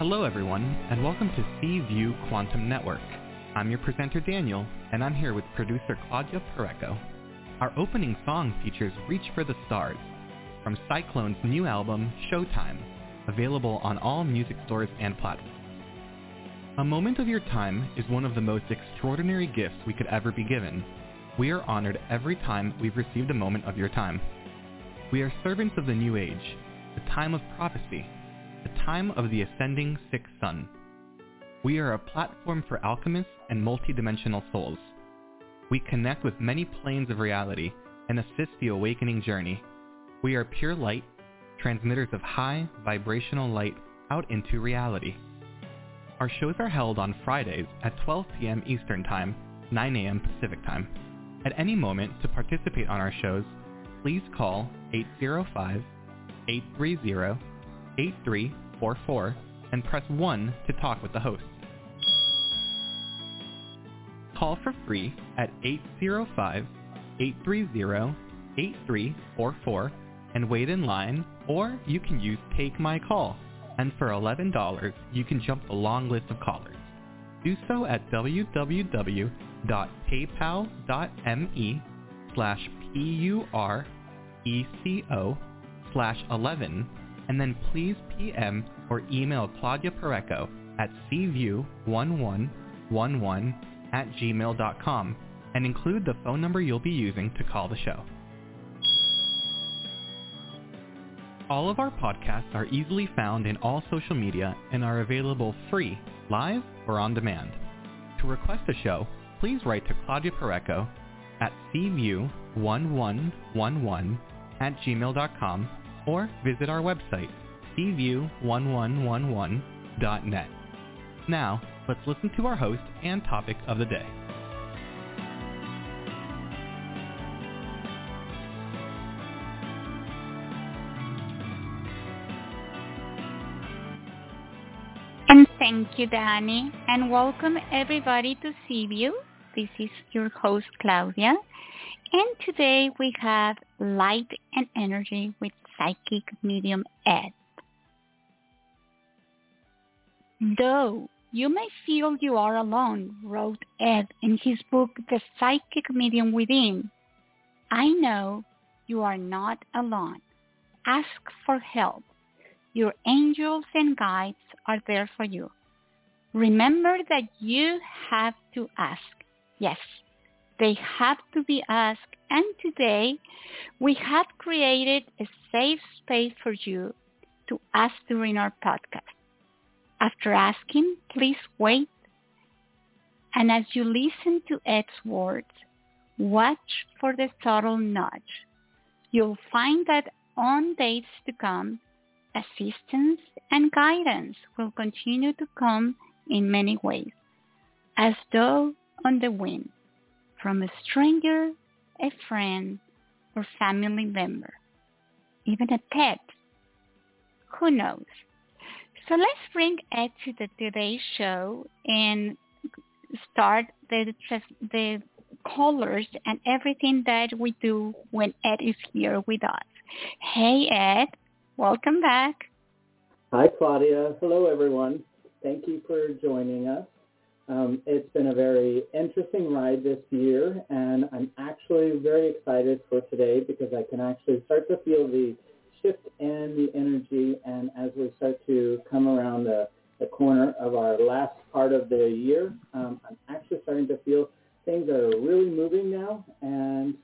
Hello, everyone, and welcome to C-View Quantum Network. I'm your presenter, Daniel, and I'm here with producer Claudia Pureco. Our opening song features Reach for the Stars from Cyclone's new album, Showtime, available on all music stores and platforms. A moment of your time is one of the most extraordinary gifts we could ever be given. We are honored every time we've received a moment of your time. We are servants of the new age, the time of prophecy, the time of the ascending sixth sun. We are a platform for alchemists and multidimensional souls. We connect with many planes of reality and assist the awakening journey. We are pure light, transmitters of high vibrational light out into reality. Our shows are held on Fridays at 12 p.m. Eastern Time, 9 a.m. Pacific Time. At any moment to participate on our shows, please call 805-830-8344 and press 1 to talk with the host. Call for free at 805-830-8344 and wait in line, or you can use Take My Call, and for $11 you can jump the long list of callers. Do so at www.paypal.me slash P-U-R-E-C-O slash 11 and then please PM or email Claudia Pureco at cview1111 at gmail.com and include the phone number you'll be using to call the show. All of our podcasts are easily found in all social media and are available free, live, or on demand. To request a show, please write to Claudia Pureco at cview1111 at gmail.com or visit our website, cview1111.net. Now, let's listen to our host and topic of the day. And thank you, Danny, and welcome everybody to CView. This is your host, Claudia. And today we have Light and Energy with Psychic Medium Ed. Though you may feel you are alone, wrote Ed in his book, The Psychic Medium Within. I know you are not alone. Ask for help. Your angels and guides are there for you. Remember that you have to ask. Yes, they have to be asked. And today we have created a safe space for you to ask during our podcast. After asking, please wait. And as you listen to Ed's words, watch for the subtle nudge. You'll find that on days to come, assistance and guidance will continue to come in many ways, as though on the wind, from a stranger, a friend, or family member, even a pet. Who knows? So let's bring Ed to the today's show and start the the callers and everything that we do when Ed is here with us. Hey Ed, welcome back. Hi Claudia. Hello everyone. Thank you for joining us. Um, it's been a very interesting ride this year, and I'm actually very excited for today because I can actually start to feel the shift in the energy. And as we start to come around the, the corner of our last part of the year, um, I'm actually starting to feel things are really moving now, and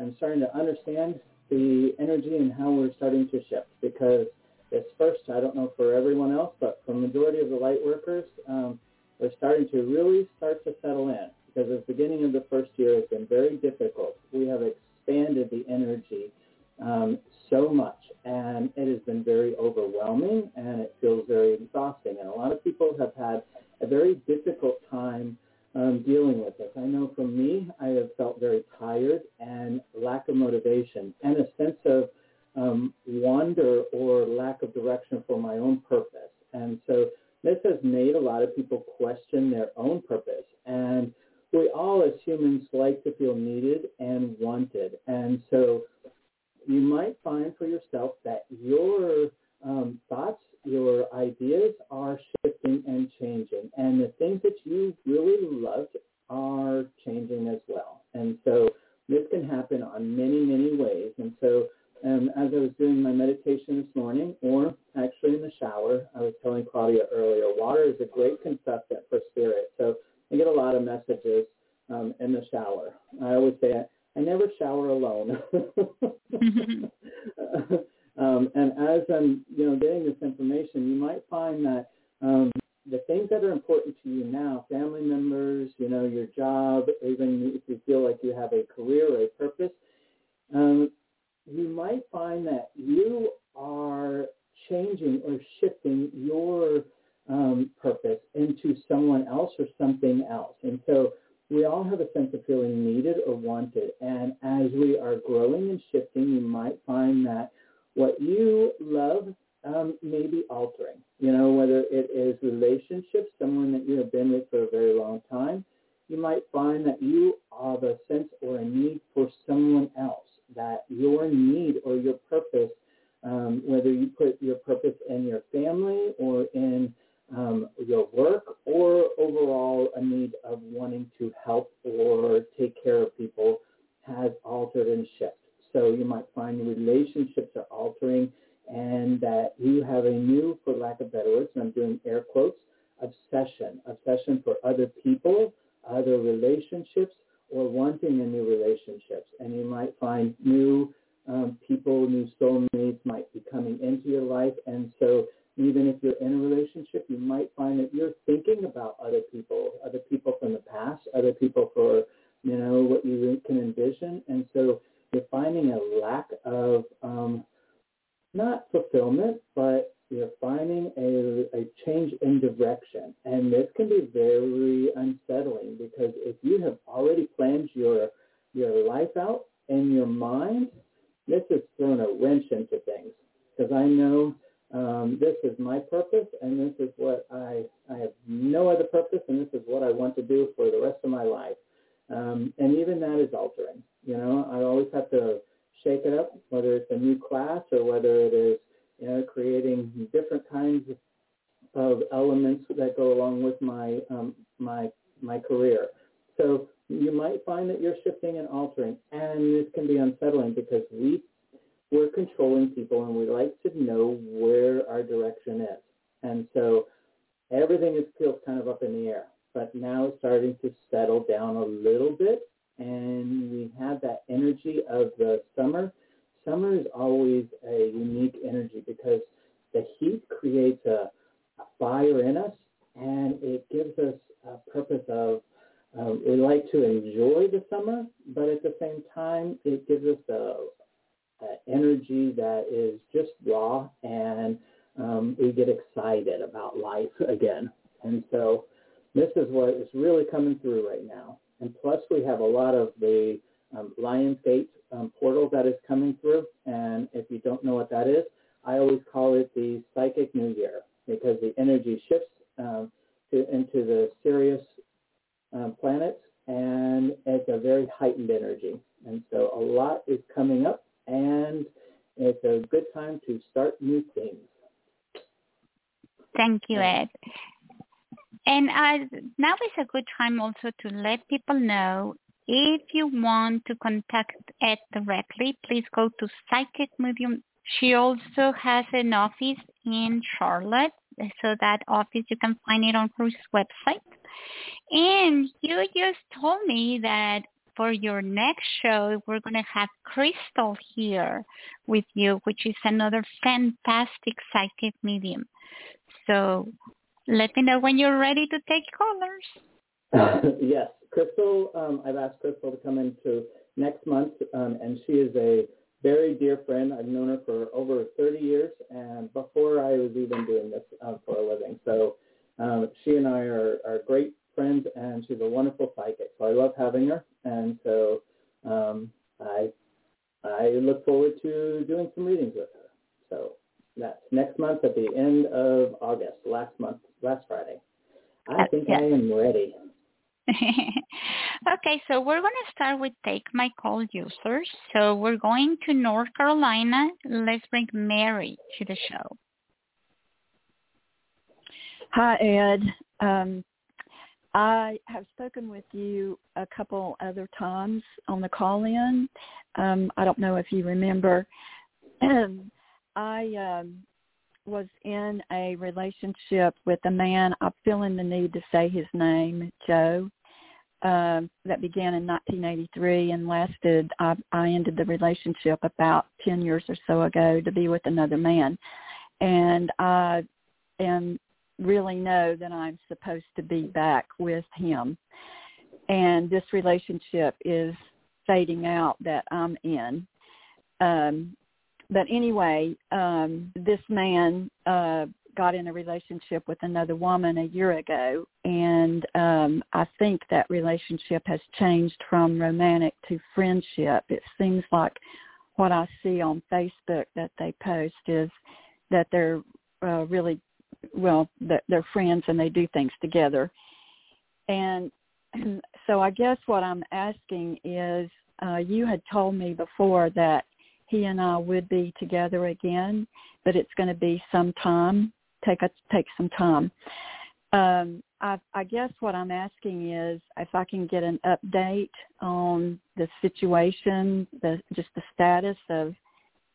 I'm starting to understand the energy and how we're starting to shift because this first, I don't know for everyone else, but for the majority of the light workers, um, we're starting to really start to settle in because the beginning of the first year has been very difficult. We have expanded the energy um, so much, and it has been very overwhelming, and it feels very exhausting. And a lot of people have had a very difficult time um, dealing with this. I know for me, I have felt very tired and lack of motivation and a sense of um, wonder or lack of direction for my own purpose. And so this has made a lot of people question their own purpose. And we all as humans like to feel needed and wanted. And so you might find for yourself that your um, thoughts your ideas are shifting and changing, and the things that you really loved are changing as well. And so this can happen on many, many ways. And so um, as I was doing my meditation this morning, or actually in the shower, I was telling Claudia earlier, water is a great consultant for spirit. So I get a lot of messages um, in the shower. I always say I, I never shower alone. um, and as I'm, you know, getting this information, you might find that um, the things that are important to you now, family members, you know, your job, even if you feel like you have a career or a purpose, um, you might find that you are changing or shifting your um, purpose into someone else or something else. And so we all have a sense of feeling needed or wanted. And as we are growing and shifting, you might find that what you love um, may be altering. You know, whether it is relationships, someone that you have been with for a very long time, you might find that you have a sense or a need for someone else, that your need or your purpose, um, whether you put your purpose in your family or in um, your work or overall a need of wanting to help or take care of people has altered and shifted. So you might find relationships are altering and that you have a new, for lack of better words, and I'm doing air quotes, obsession, obsession for other people, other relationships, or wanting a new relationships. And you might find new um, people, new soulmates might be coming into your life. And so even if you're in a relationship, you might find that you're thinking about other people, other people from the past, other people for, you know, what you can envision. And so you're finding a lack of um, not fulfillment, but you're finding a, a change in direction. And this can be very unsettling because if you have already planned your your life out in your mind, this has thrown a wrench into things. Because I know um, this is my purpose and this is what I, I have no other purpose and this is what I want to do for the rest of my life. Um, and even that is altering. You know, I always have to shake it up, whether it's a new class or whether it is, you know, creating different kinds of elements that go along with my um, my my career. So you might find that you're shifting and altering, and this can be unsettling because we we're controlling people and we like to know where our direction is. And so everything is feels kind of up in the air, but now it's starting to settle down a little bit and we have that energy of the summer. Summer is always a unique energy because the heat creates a, a fire in us and it gives us a purpose of um, we like to enjoy the summer, but at the same time, it gives us a, a energy that is just raw, and um, we get excited about life again. And so, this is what is really coming through right now. And plus, we have a lot of the um, Lionsgate um, portal that is coming through. And if you don't know what that is, I always call it the psychic new year because the energy shifts um, to, into the Sirius um, planets, and it's a very heightened energy. And so a lot is coming up, and it's a good time to start new things. Thank you, Ed. And uh, now is a good time also to let people know if you want to contact Ed directly, please go to Psychic Medium. She also has an office in Charlotte, so that office you can find it on her website. And you just told me that for your next show, we're going to have Crystal here with you, which is another fantastic psychic medium. So let me know when you're ready to take callers. yes, Crystal. Um, I've asked Crystal to come into next month, um, and she is a very dear friend. I've known her for over 30 years, and before I was even doing this uh, for a living. So um, she and I are, are great friends, and she's a wonderful psychic. So I love having her, and so um, I I look forward to doing some readings with her. So that's next month at the end of August, last month, last Friday. I uh, think I am ready. okay, so we're going to start with Take My Call users. So we're going to North Carolina. Let's bring Mary to the show. Hi, Ed. Um, I have spoken with you a couple other times on the call-in. Um, I don't know if you remember. I um, was in a relationship with a man. I'm feeling the need to say his name, Joe. Um, that began in 1983 and lasted. I, I ended the relationship about 10 years or so ago to be with another man, and I am really know that I'm supposed to be back with him. And this relationship is fading out that I'm in. Um, but anyway, um, this man uh, got in a relationship with another woman a year ago, and um, I think that relationship has changed from romantic to friendship. It seems like what I see on Facebook that they post is that they're uh, really well, that they're friends and they do things together. And so I guess what I'm asking is, uh, you had told me before that he and I would be together again, but it's going to be some time, take a, take some time. Um, I, I guess what I'm asking is if I can get an update on the situation, the just the status of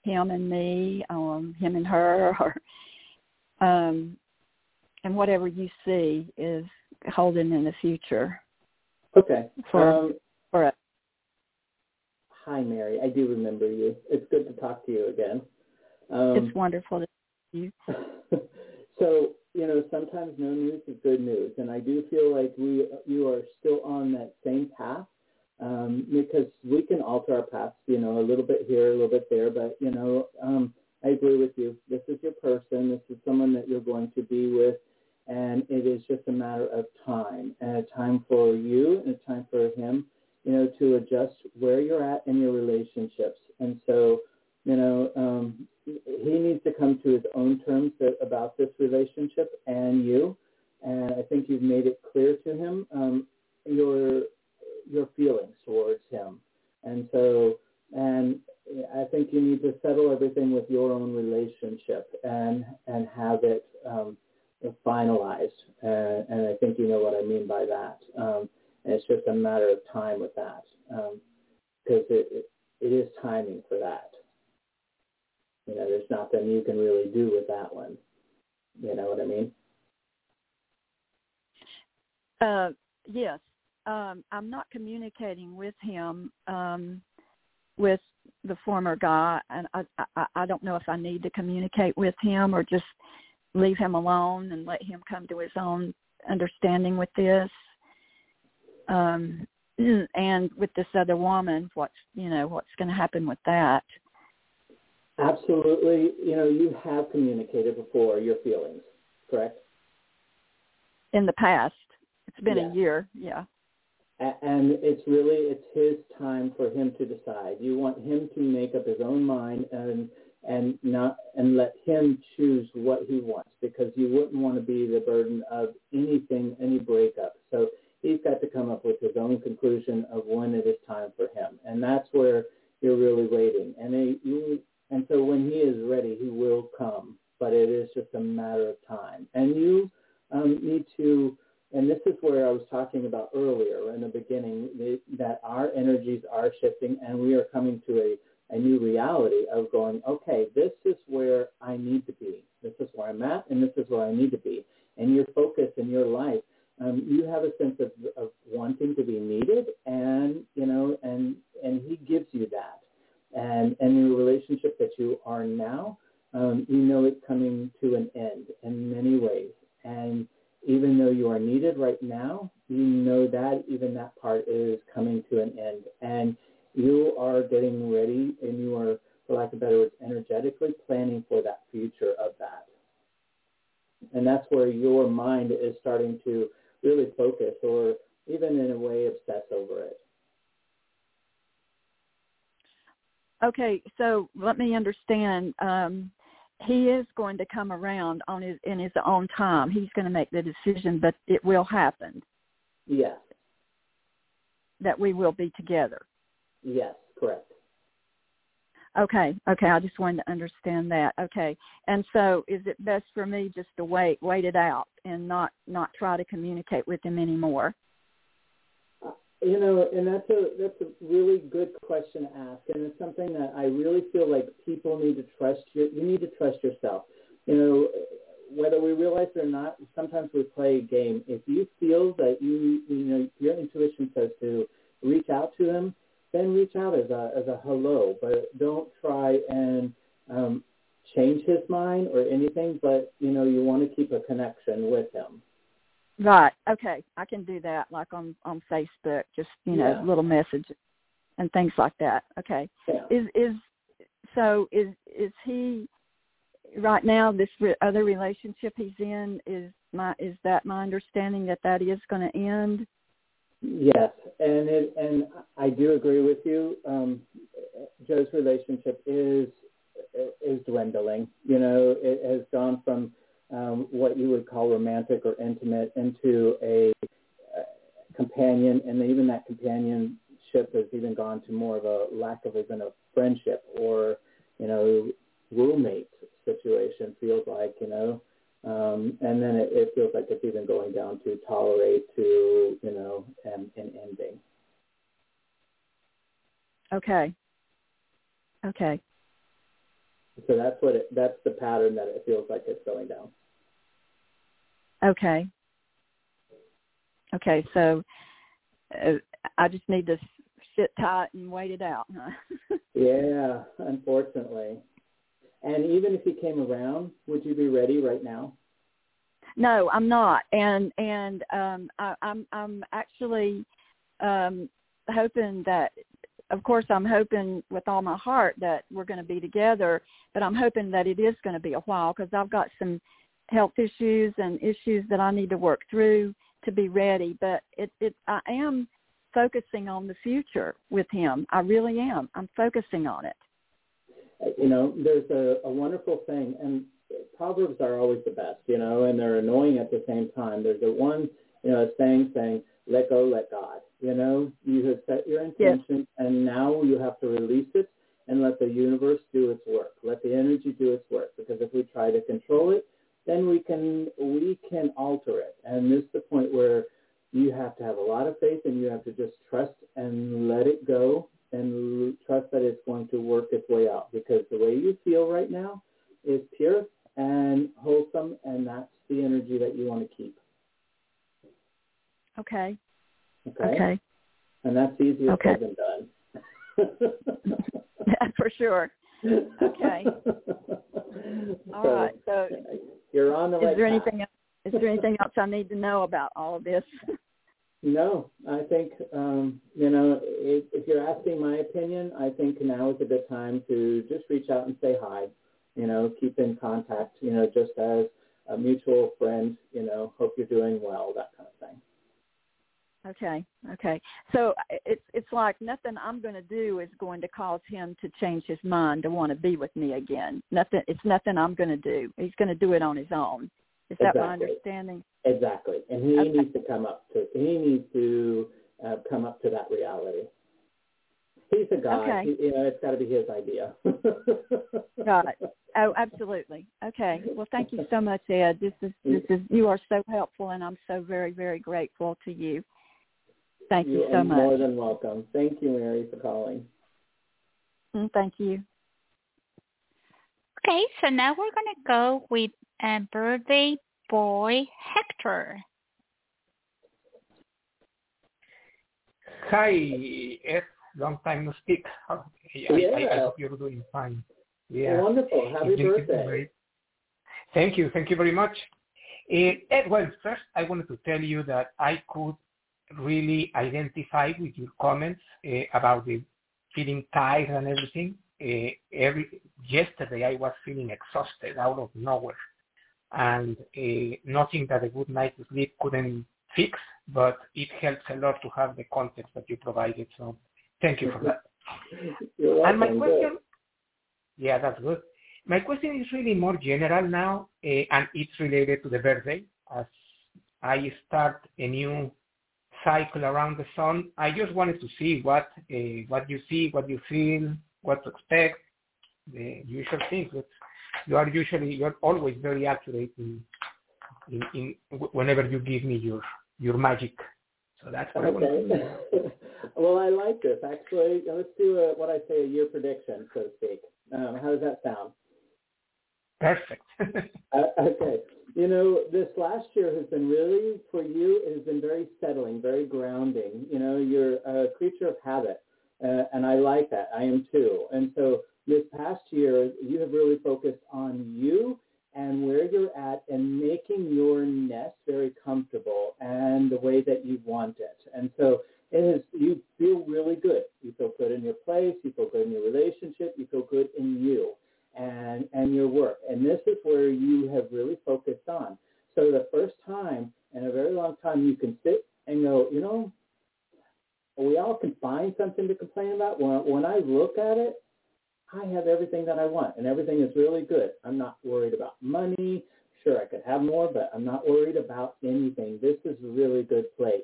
him and me, um, him and her, or um, and whatever you see is holding in the future. Okay. For um, for us. Hi, Mary. I do remember you. It's good to talk to you again. Um, it's wonderful to see you. so you know, sometimes no news is good news, and I do feel like we you are still on that same path um, because we can alter our paths, you know, a little bit here, a little bit there, but you know, um, I agree with you. This is your person. This is someone that you're going to be with, and it is just a matter of time and a time for you and a time for him, you know, to adjust where you're at in your relationships. And so, you know, um, he needs to come to his own terms about this relationship and you. And I think you've made it clear to him um, your your feelings towards him. And so, and I think you need to settle everything with your own relationship and and have it um, finalized. And, and, I think you know what I mean by that. Um, and it's just a matter of time with that because um, it, it it is timing for that. You know, there's nothing you can really do with that one. You know what I mean? Uh, yes. Um, I'm not communicating with him um, with the former guy, and I, I I don't know if I need to communicate with him or just leave him alone and let him come to his own understanding with this. Um, and with this other woman, what's you know what's going to happen with that? Absolutely, you know you have communicated before your feelings, correct? In the past, it's been yeah. a year, yeah and it's really it's his time for him to decide. You want him to make up his own mind and and not and let him choose what he wants because you wouldn't want to be the burden of anything any breakup. So he's got to come up with his own conclusion of when it is time for him, and that's where you're really waiting. And he, and so when he is ready, he will come, but it is just a matter of time. And you um, need to and this is where I was talking about earlier in the beginning, that our energies are shifting and we are coming to a, a new reality of going, okay, this is where I need to be. This is where I'm at and this is where I need to be. And your focus in your life, um, you have a sense of, of wanting to be needed and, you know, and, and he gives you that. And, and in the relationship that you are now, um, you know it's coming to an end in many ways. And even though you are needed right now, you know that even that part is coming to an end. And you are getting ready and you are, for lack of better words, energetically planning for that future of that. And that's where your mind is starting to really focus or even in a way obsess over it. Okay, so let me understand. Um, he is going to come around on his in his own time. He's going to make the decision, but it will happen. Yes. That we will be together. Yes, correct. Okay, okay. I just wanted to understand that. Okay, and so is it best for me just to wait, wait it out, and not not try to communicate with him anymore? You know, and that's a that's a really good question to ask, and it's something that I really feel like people need to trust. You you need to trust yourself. You know, whether we realize it or not, sometimes we play a game. If you feel that you you know your intuition says to reach out to him, then reach out as a as a hello, but don't try and um, change his mind or anything. But you know, you want to keep a connection with him. Right. Okay. I can do that, like on on Facebook, just you know, Yeah. little messages and things like that. Okay. Yeah. Is is so is is he right now this re- other relationship he's in is my is that my understanding that that is going to end? Yes, and it, and I do agree with you. Um, Joe's relationship is is dwindling. You know, it has gone from um, what you would call romantic or intimate into a uh, companion, and even that companionship has even gone to more of a lack of even a friendship or you know roommate situation. Feels like you know. Um, and then it, it feels like it's even going down to tolerate to, you know, and, and ending. Okay. Okay. So that's what it, that's the pattern that it feels like it's going down. Okay. Okay. So uh, I just need to sit tight and wait it out. Huh? Yeah, unfortunately. And even if he came around, would you be ready right now? No, I'm not, and and um, I, I'm I'm actually um, hoping that, of course, I'm hoping with all my heart that we're going to be together, but I'm hoping that it is going to be a while because I've got some health issues and issues that I need to work through to be ready. But it it I am focusing on the future with him. I really am. I'm focusing on it. You know, there's a, a wonderful thing, and proverbs are always the best, you know, and they're annoying at the same time. There's a one, you know, saying saying, "Let go, let God." You know, you have set your intention, and now you have to release it and let the universe do its work. Let the energy do its work. Because if we try to control it, then we can we can alter it. And this is the point where you have to have a lot of faith, and you have to just trust and let it go, and trust that it's going to work its way out. Because the way you feel right now is pure and wholesome, and that's the energy that you want to keep. Okay. Okay. Okay. And that's easier Okay. said than done. yeah, For sure. Okay. All So, right. So You're on the is right there path. anything else, is there anything else I need to know about all of this? No, I think um, you know if, if you're asking my opinion, I think now is a good time to just reach out and say hi. You know, keep in contact. You know, just as a mutual friend. You know, hope you're doing well. That kind of thing. Okay. Okay. So it's it's like nothing I'm going to do is going to cause him to change his mind to want to be with me again. Nothing. It's nothing I'm going to do. He's going to do it on his own. Is that my understanding? Exactly, and he Okay. needs to come up to he needs to uh, come up to that reality. He's a guy. Okay. He, you know, it's got to be his idea. Got it. Oh, absolutely. Okay. Well, thank you so much, Ed. This is this is you are so helpful, and I'm so very very grateful to you. Thank you, so much. You so much. more than welcome. Thank you, Mary, for calling. Mm, Thank you. Okay, so now we're going to go with a birthday boy, Hector. Hi, Ed. Long time no speak. I, I, I hope you're doing fine. Yeah. Wonderful. Happy It's been- it's been birthday. Thank you. Thank you very much. Uh, Ed, well, first I wanted to tell you that I could really identify with your comments uh, about the feeling tired and everything. Uh, every yesterday I was feeling exhausted out of nowhere, and uh, nothing that a good night's sleep couldn't fix. But it helps a lot to have the context that you provided. So thank you for that. And my question, yeah, that's good. My question is really more general now, uh, and it's related to the birthday. As I start a new cycle around the sun, I just wanted to see what uh, what you see, what you feel, what to expect. the usual things. But you are usually you're always very accurate in, in, in whenever you give me your your magic. So that's what okay. I want to well, I like this. Actually, let's do a, what I say a year prediction, so to speak. Um, how does that sound? Perfect. uh, okay. You know, this last year has been really, for you, it has been very settling, very grounding. You know, you're a creature of habit, uh, and I like that. I am too. And so this past year, you have really focused on you and where you're at and making your nest very comfortable and the way that you want it. And so it is, you feel really good. You feel good in your place. You feel good in your relationship. You feel good in you and, and your work. And this is where you have really focused on. So the first time in a very long time you can sit and go, you know, we all can find something to complain about. When, when I look at it, I have everything that I want and everything is really good. I'm not worried about money. Sure, I could have more, but I'm not worried about anything. This is a really good place.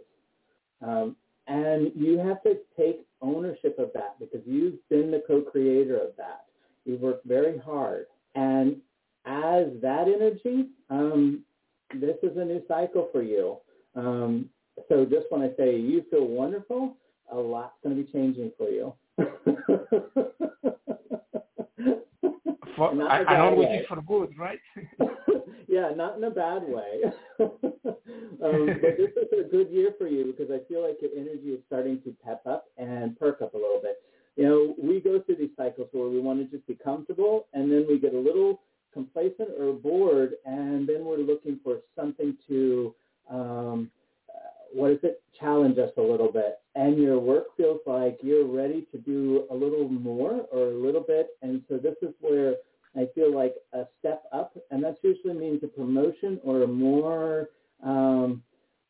Um, and you have to take ownership of that because you've been the co-creator of that. You've worked very hard. And as that energy, um, this is a new cycle for you. Um, so just when I say you feel wonderful, a lot's going to be changing for you. for, I, I always way. for good, right? yeah, not in a bad way. um, but this is a good year for you because I feel like your energy is starting to pep up and perk up a little bit. You know, we go through these cycles where we want to just be comfortable and then we get a little complacent or bored and then we're looking for something to um, what is it, challenge us a little bit. And your work feels like you're ready to do a little more or a little bit. And so this is where I feel like a step up, and that usually means a promotion or more um,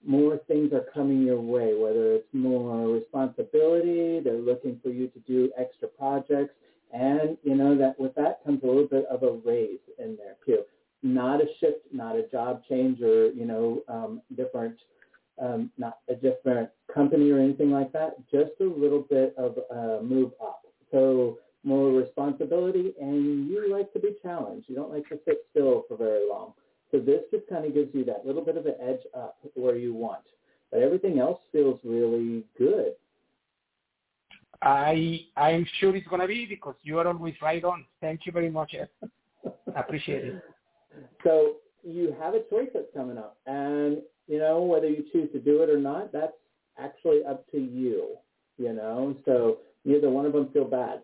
more things are coming your way, whether it's more responsibility, they're looking for you to do extra projects, and you know that with that comes a little bit of a raise in there too. Not a shift, not a job change, or you know um, different um, not a different company or anything like that, just a little bit of a move up. So more responsibility, and you like to be challenged. You don't like to sit still for very long. So this just kind of gives you that little bit of an edge up where you want. But everything else feels really good. I I'm sure it's gonna be because you are always right on. Thank you very much, Ed. I appreciate it. So you have a choice that's coming up, and you know, whether you choose to do it or not, that's actually up to you, you know. So neither one of them feel bad.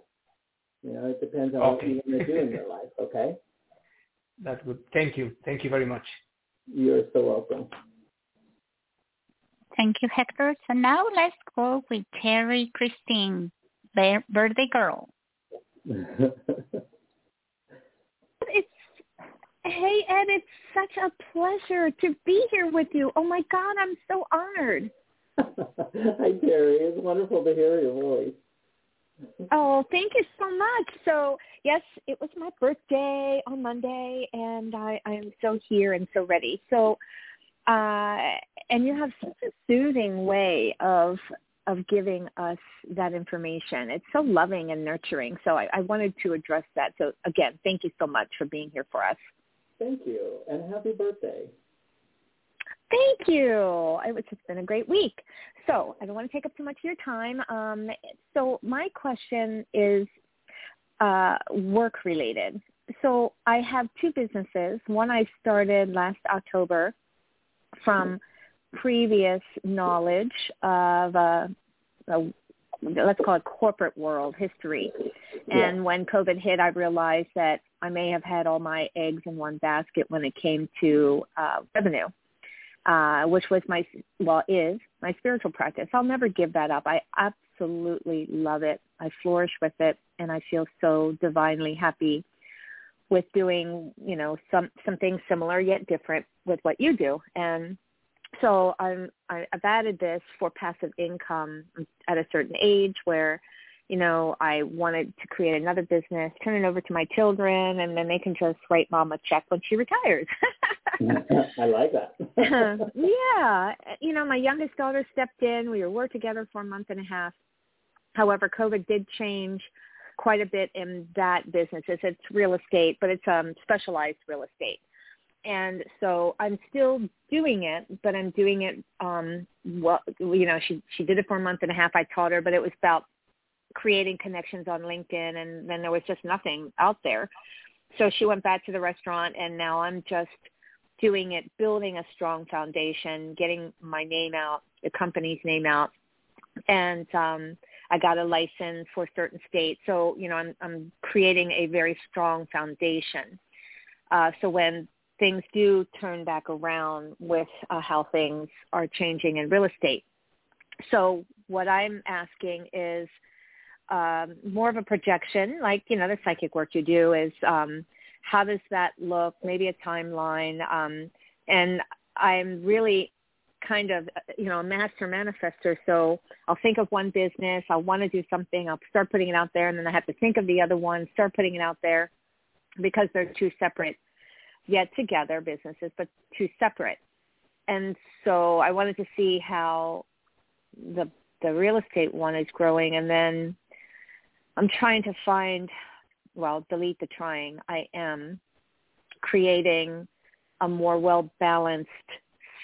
You know, it depends on okay. what you want to do in your life, okay? That's good. Thank you. Thank you very much. You're so welcome. Thank you, Hector. So now let's go with Terry Christine, birthday girl. Hey, Ed, it's such a pleasure to be here with you. Oh my God, I'm so honored. Hi, Terry. It's wonderful to hear your voice. Oh, thank you so much. So, yes, it was my birthday on Monday, and I, I'm so here and so ready. So, uh, and you have such a soothing way of of giving us that information. It's so loving and nurturing. So I, I wanted to address that. So again, thank you so much for being here for us. Thank you, and happy birthday. Thank you. It's been a great week. So I don't want to take up too much of your time. Um, so my question is uh, work related. So I have two businesses. One I started last October from previous knowledge of uh, a let's call it corporate world history. And yeah. when COVID hit, I realized that I may have had all my eggs in one basket when it came to uh, revenue, uh, which was my, well, is my spiritual practice. I'll never give that up. I absolutely love it. I flourish with it, and I feel so divinely happy with doing, you know, some something similar yet different with what you do. And so I'm I, I've added this for passive income at a certain age where you know I wanted to create another business, turn it over to my children, and then they can just write mom a check when she retires. I like that. yeah, you know my youngest daughter stepped in. We were together for a month and a half. However, COVID did change quite a bit in that business. It's, it's real estate, but it's um, specialized real estate. And so I'm still doing it, but I'm doing it. Um, well, you know, she she did it for a month and a half. I taught her, but it was about creating connections on LinkedIn, and then there was just nothing out there. So she went back to the restaurant, and now I'm just doing it, building a strong foundation, getting my name out, the company's name out, and um, I got a license for certain states. So you know, I'm I'm creating a very strong foundation. Uh, so when things do turn back around with uh, how things are changing in real estate. So what I'm asking is um, more of a projection, like you know the psychic work you do is um, how does that look? Maybe a timeline, um, and I'm really kind of you know a master manifester. So I'll think of one business, I'll want to do something, I'll start putting it out there, and then I have to think of the other one, start putting it out there, because they're two separate, yet together businesses, but two separate. And so I wanted to see how the the real estate one is growing, and then I'm trying to find, well, delete the trying. I am creating a more well-balanced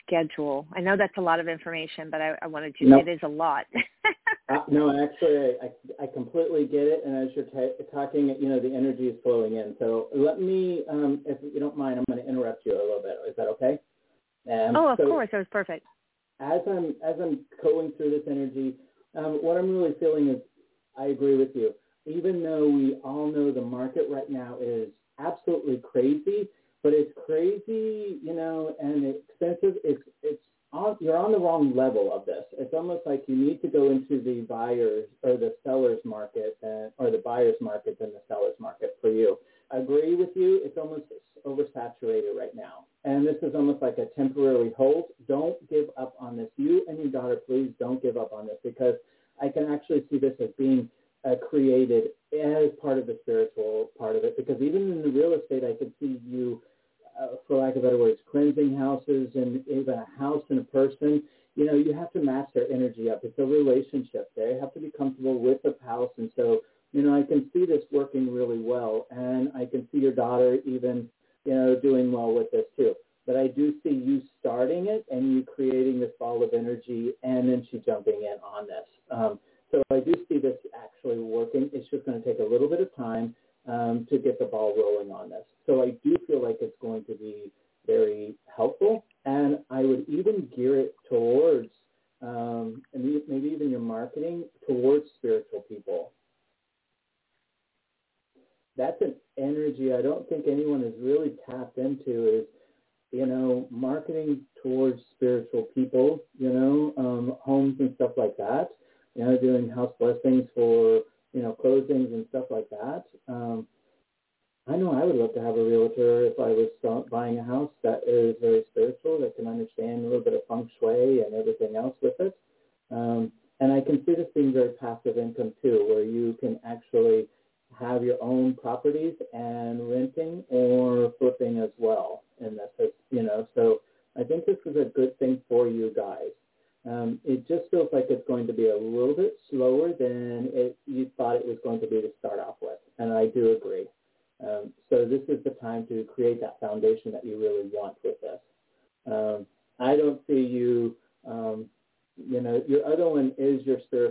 schedule. I know that's a lot of information, but I, I wanted to, it is a lot. uh, no, actually, I, I completely get it. And as you're t- talking, you know, the energy is flowing in. So let me, um, if you don't mind, I'm going to interrupt you a little bit. Is that okay? Um, oh, of so course. That was perfect. As I'm, as I'm going through this energy, um, what I'm really feeling is I agree with you even though we all know the market right now is absolutely crazy, but it's crazy, you know, and expensive. It's it's on, you're on the wrong level of this. It's almost like you need to go into the buyers or the sellers market and, or the buyers market than the sellers market for you. I agree with you. It's almost oversaturated right now. And this is almost like a temporary hold. Don't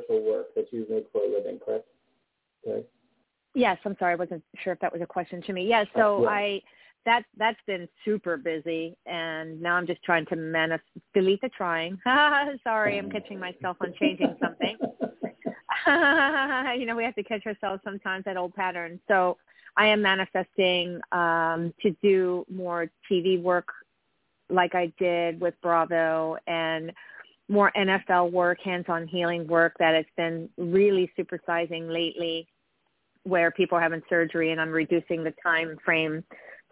spiritual work that you make for a living, correct? Okay. Yes, I'm sorry, I wasn't sure if that was a question to me. Yes, so uh, yeah. I that that's been super busy and now i'm just trying to manif- delete the trying sorry i'm catching myself on changing something you know we have to catch ourselves sometimes at old patterns so i am manifesting um to do more tv work like i did with bravo and more nfl work hands-on healing work that has been really supersizing lately where people are having surgery and i'm reducing the time frame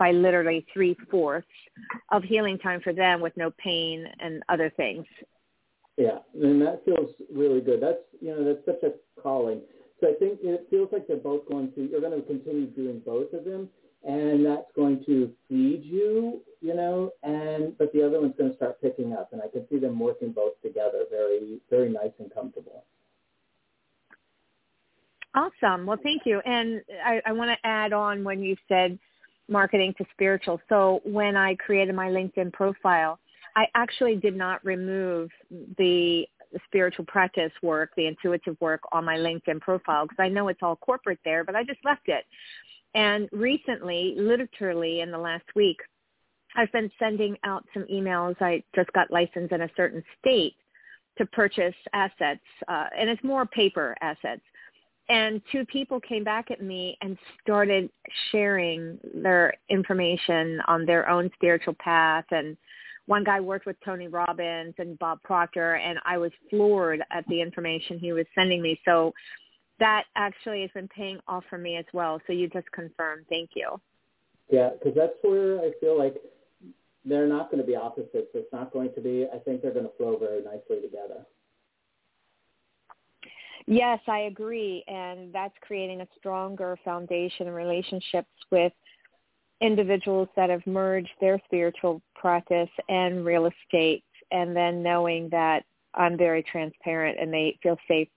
by literally three fourths of healing time for them with no pain and other things. Yeah, and that feels really good. That's you know that's such a calling. So I think it feels like they're both going to you're going to continue doing both of them, and that's going to feed you, you know, and but the other one's going to start picking up, and I can see them working both together, very very nice and comfortable. Awesome. Well, thank you. And I, I want to add on when you said marketing to spiritual. So when I created my LinkedIn profile, I actually did not remove the spiritual practice work, the intuitive work on my LinkedIn profile because I know it's all corporate there, but I just left it. And recently, literally in the last week, I've been sending out some emails. I just got licensed in a certain state to purchase assets, uh, and it's more paper assets. And two people came back at me and started sharing their information on their own spiritual path and one guy worked with Tony Robbins and Bob Proctor, and I was floored at the information he was sending me. So that actually has been paying off for me as well. So you just confirmed. Thank you. Yeah, because that's where I feel like they're not going to be opposites. It's not going to be. I think they're going to flow very nicely together. Yes, I agree, and that's creating a stronger foundation in relationships with individuals that have merged their spiritual practice and real estate and then knowing that I'm very transparent and they feel safe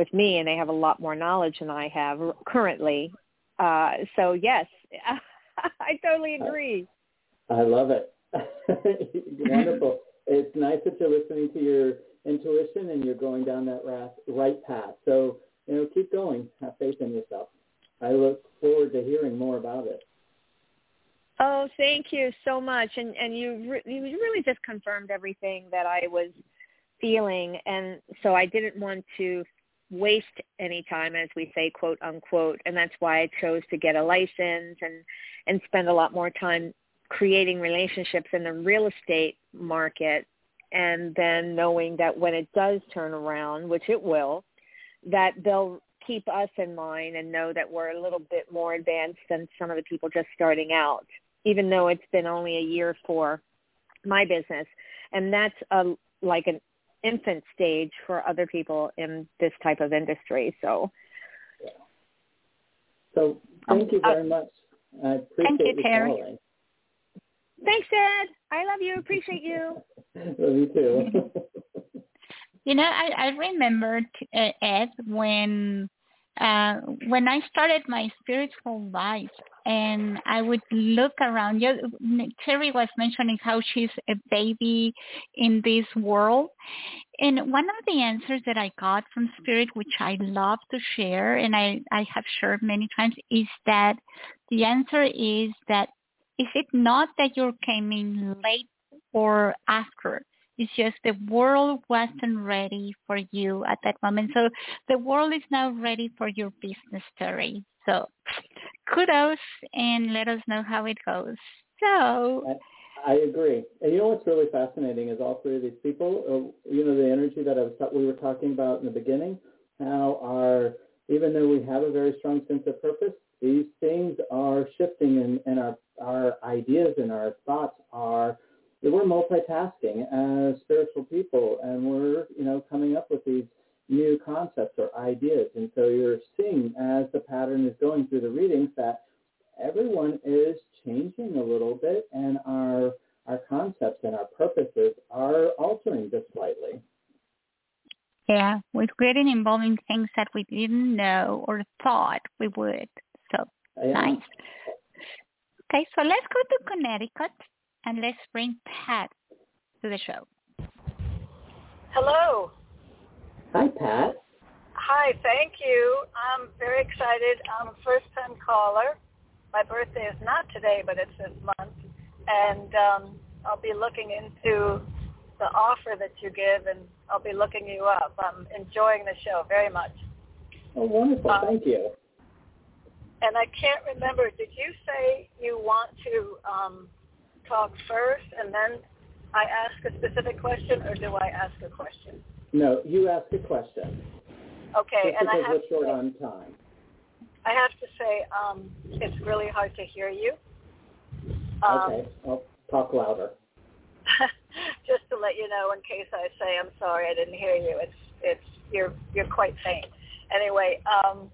with me and they have a lot more knowledge than I have currently. Uh, so yes, I totally agree. I love it. Wonderful. it's nice that you're listening to your intuition and you're going down that right path. So, you know, keep going. Have faith in yourself. I look forward to hearing more about it. Oh, thank you so much. And and you re- you really just confirmed everything that I was feeling, and so I didn't want to waste any time, as we say, quote unquote. And that's why I chose to get a license and and spend a lot more time creating relationships in the real estate market, and then knowing that when it does turn around, which it will, that they'll keep us in mind and know that we're a little bit more advanced than some of the people just starting out even though it's been only a year for my business. And that's a, like an infant stage for other people in this type of industry. So, yeah. so thank you very uh, much. I appreciate thank you, Terry. Calling. Thanks, Ed. I love you. Appreciate you. love you too. you know, I, I remember uh, Ed when uh, when I started my spiritual life, and I would look around. Terry was mentioning how she's a baby in this world. And one of the answers that I got from Spirit, which I love to share, and I, I have shared many times, is that the answer is that is it not that you're coming late or after? It's just the world wasn't ready for you at that moment. So the world is now ready for your business story. So kudos and let us know how it goes. So I, I agree. And you know what's really fascinating is all three of these people, uh, you know, the energy that I was we were talking about in the beginning, how our even though we have a very strong sense of purpose, these things are shifting and, and our our ideas and our thoughts are we're multitasking as spiritual people and we're, you know, coming up with these new concepts or ideas. And so you're seeing as the pattern is going through the readings that everyone is changing a little bit and our our concepts and our purposes are altering just slightly. Yeah, we're getting involved in things that we didn't know or thought we would. So yeah. nice. Okay, so let's go to Connecticut and let's bring Pat to the show. Hello. Hi, Pat. Hi, thank you. I'm very excited. I'm a first-time caller. My birthday is not today, but it's this month. And um, I'll be looking into the offer that you give, and I'll be looking you up. I'm enjoying the show very much. Oh, wonderful. Um, Thank you. And I can't remember, did you say you want to um, talk first and then I ask a specific question, or do I ask a question? No, you ask a question. Okay, and I have we're short on time. I have to say, um, it's really hard to hear you. Um, okay, I'll talk louder. just to let you know, in case I say I'm sorry I didn't hear you, it's it's you're you're quite faint. Anyway, um,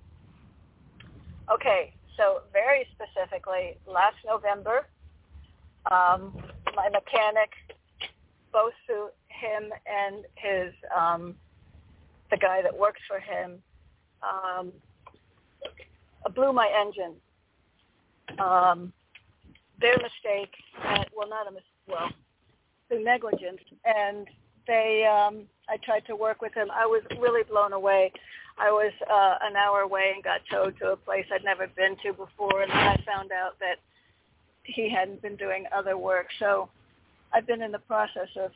okay, so very specifically, last November, um, my mechanic, both through him and his um, the guy that works for him, um, blew my engine. Um, their mistake, and, well, not a mis- well, through negligence, and they, um, I tried to work with him. I was really blown away. I was uh, an hour away and got towed to a place I'd never been to before, and then I found out that he hadn't been doing other work. So I've been in the process of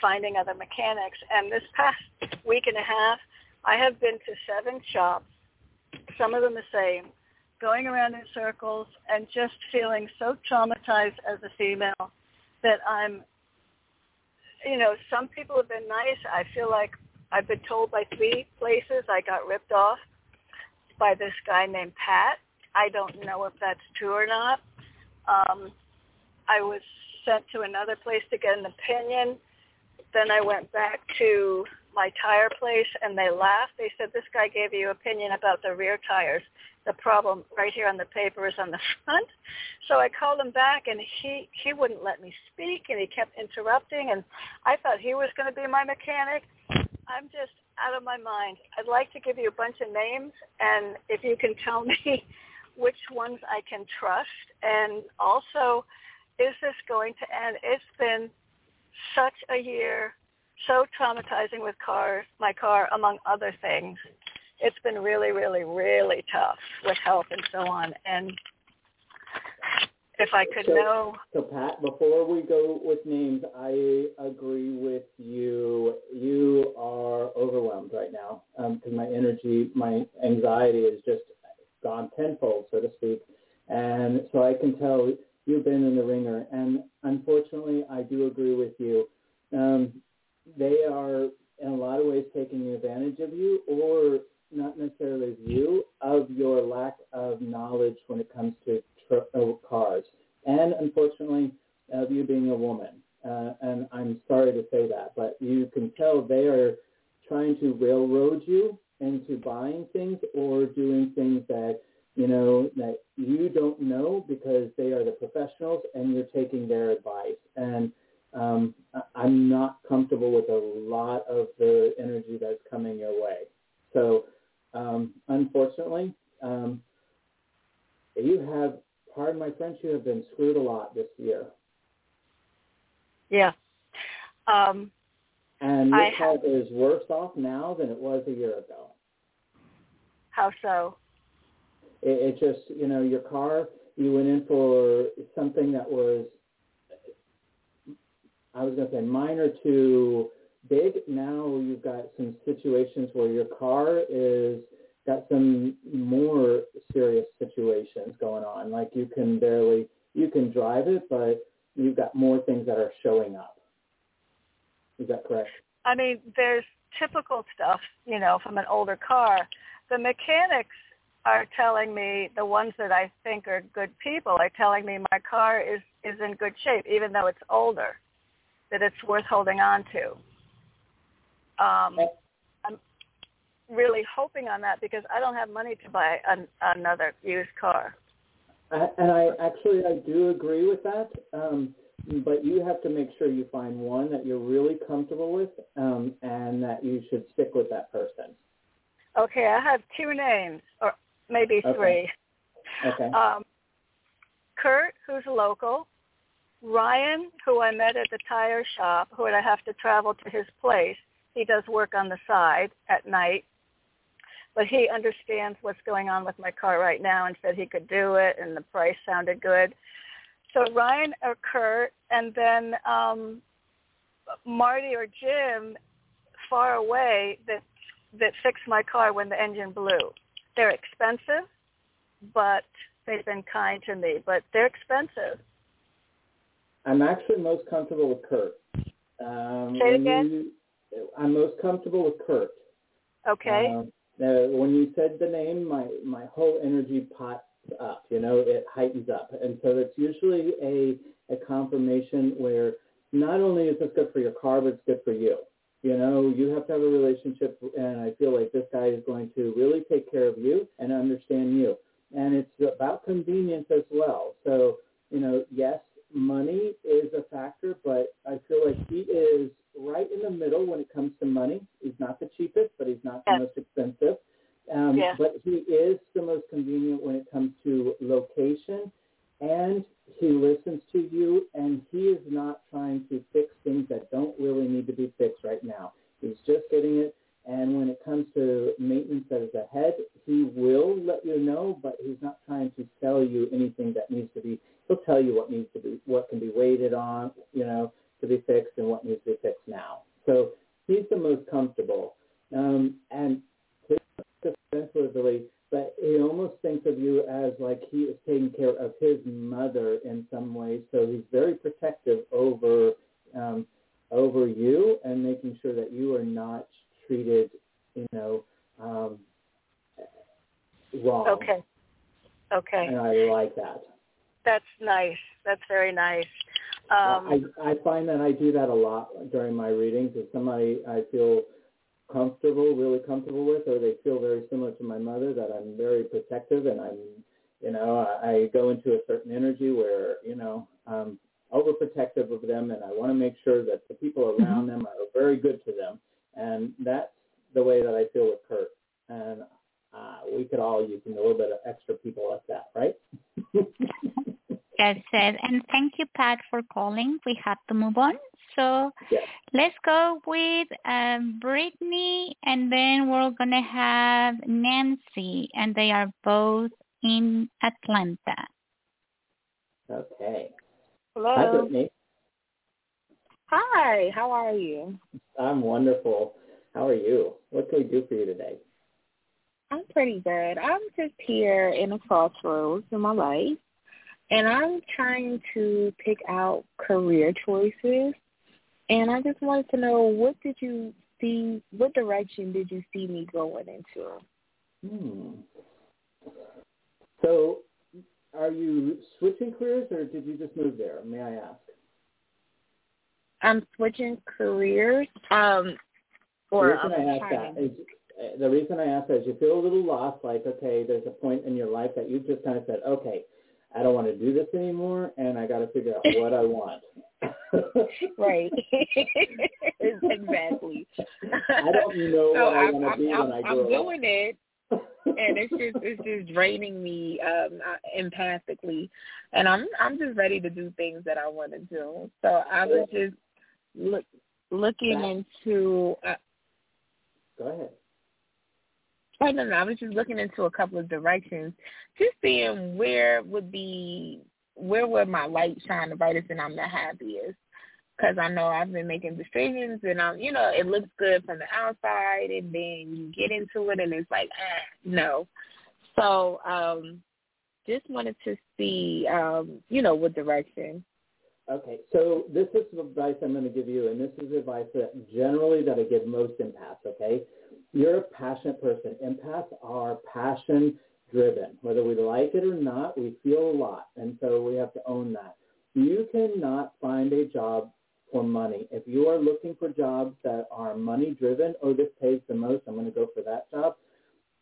finding other mechanics, and this past week and a half, I have been to seven shops, some of them the same, going around in circles and just feeling so traumatized as a female that I'm, you know, some people have been nice. I feel like I've been told by three places I got ripped off by this guy named Pat. I don't know if that's true or not. Um, I was sent to another place to get an opinion. Then I went back to my tire place and they laughed. They said, this guy gave you an opinion about the rear tires. The problem right here on the paper is on the front. So I called him back and he, he wouldn't let me speak and he kept interrupting and I thought he was going to be my mechanic. I'm just out of my mind. I'd like to give you a bunch of names and if you can tell me which ones I can trust and also is this going to end? It's been such a year so traumatizing with car, my car, among other things. It's been really, really, really tough with health and so on. And if I could so, know. So Pat, before we go with names, I agree with you. You are overwhelmed right now because um, my energy, my anxiety is just gone tenfold, so to speak. And so I can tell you've been in the wringer. And unfortunately, I do agree with you. Um, they are in a lot of ways taking advantage of you or not necessarily of you, of your lack of knowledge when it comes to tr- uh, cars. And unfortunately, of you being a woman. Uh, and I'm sorry to say that, but you can tell they are trying to railroad you into buying things or doing things that you know that you don't know because they are the professionals and you're taking their advice. And um, I'm not comfortable with a lot of the energy that's coming your way. So um, unfortunately, um, you have, pardon my French, you have been screwed a lot this year. Yeah. Um, and your health is worse off now than it was a year ago. How so? It, it just, you know, your car, you went in for something that was I was going to say minor to big. Now you've got some situations where your car is got some more serious situations going on. Like you can barely, you can drive it, but you've got more things that are showing up. Is that correct? I mean, there's typical stuff, you know, from an older car. The mechanics are telling me the ones that I think are good people are telling me my car is is in good shape, even though it's older that it's worth holding on to. Um, I'm really hoping on that because I don't have money to buy an, another used car. and I actually I do agree with that. Um, but you have to make sure you find one that you're really comfortable with, um, and that you should stick with that person. Okay, I have two names, or maybe okay. three. Okay. Um, Kurt, who's local, Ryan, who I met at the tire shop, who I have to travel to his place, he does work on the side at night, but he understands what's going on with my car right now and said he could do it, and the price sounded good. So Ryan or Kurt, and then um, Marty or Jim, far away that that fixed my car when the engine blew. They're expensive, but they've been kind to me. But they're expensive. I'm actually most comfortable with Kurt. Um, Say it again. You, I'm most comfortable with Kurt. Okay. Uh, uh, when you said the name, my my whole energy pops up. You know, it heightens up, and so it's usually a a confirmation where not only is this good for your car, but it's good for you. You know, you have to have a relationship, and I feel like this guy is going to really take care of you and understand you. And it's about convenience as well. So, you know, yes, money is a factor, but I feel like he is right in the middle when it comes to money. He's not the cheapest, but he's not the most expensive. Um, Yeah. But he is the most convenient when it comes to location, and he listens to you, and he is not trying to fix things that don't really need to be fixed right now. He's just getting it. And when it comes to maintenance that is ahead, he will let you know, but he's not trying to sell you anything that needs to be. He'll tell you what needs to be, what can be waited on, you know, to be fixed, and what needs to be fixed now. So he's the most comfortable. Um, and his sensitively, but he almost thinks of you as like he is taking care of his mother in some way. So he's very protective over um, over you and making sure that you are not treated, you know, um, wrong. Okay. Okay. And I like that. That's nice. That's very nice. Um, I, I find that I do that a lot during my readings. If somebody I feel comfortable, really comfortable with, or they feel very similar to my mother, that I'm very protective and I'm, you know, I, I go into a certain energy where, you know, I'm overprotective of them and I want to make sure that the people around them are very good to them. And that's the way that I feel with Kurt. And uh, we could all use a little bit of extra people like that, right? Yes, yes. And thank you, Pat, for calling. We have to move on. So Yes. let's go with um, Brittany, and then we're going to have Nancy, and they are both in Atlanta. Okay. Hi, Hello. Brittany. Hi. How are you? I'm wonderful. How are you? What can we do for you today? I'm pretty good. I'm just here in a crossroads in my life, and I'm trying to pick out career choices. And I just wanted to know what did you see? What direction did you see me going into? Hmm. So, are you switching careers, or did you just move there? May I ask? I'm switching careers. Um, or the reason I'm I ask that is uh, the reason I ask that is you feel a little lost. Like, okay, there's a point in your life that you just kind of said, okay, I don't want to do this anymore, and I got to figure out what I want. Right. exactly. I don't know so what I I'm, want to I'm, be I'm, when I I'm grow doing it, and it's just it's just draining me um uh, empathically, and I'm I'm just ready to do things that I want to do. So I was just look looking into. Uh, Go ahead. I don't know. I was just looking into a couple of directions, just seeing where would be where would my light shine the brightest and I'm the happiest. Because I know I've been making decisions and I'm, you know, it looks good from the outside, and then you get into it and it's like, ah, no. So, um, just wanted to see, um, you know, what direction. Okay, so this is advice I'm going to give you, and this is advice that generally that I give most empaths. Okay, you're a passionate person. Empaths are passion driven. Whether we like it or not, we feel a lot, and so we have to own that. You cannot find a job for money. If you are looking for jobs that are money driven, oh, this pays the most, I'm going to go for that job.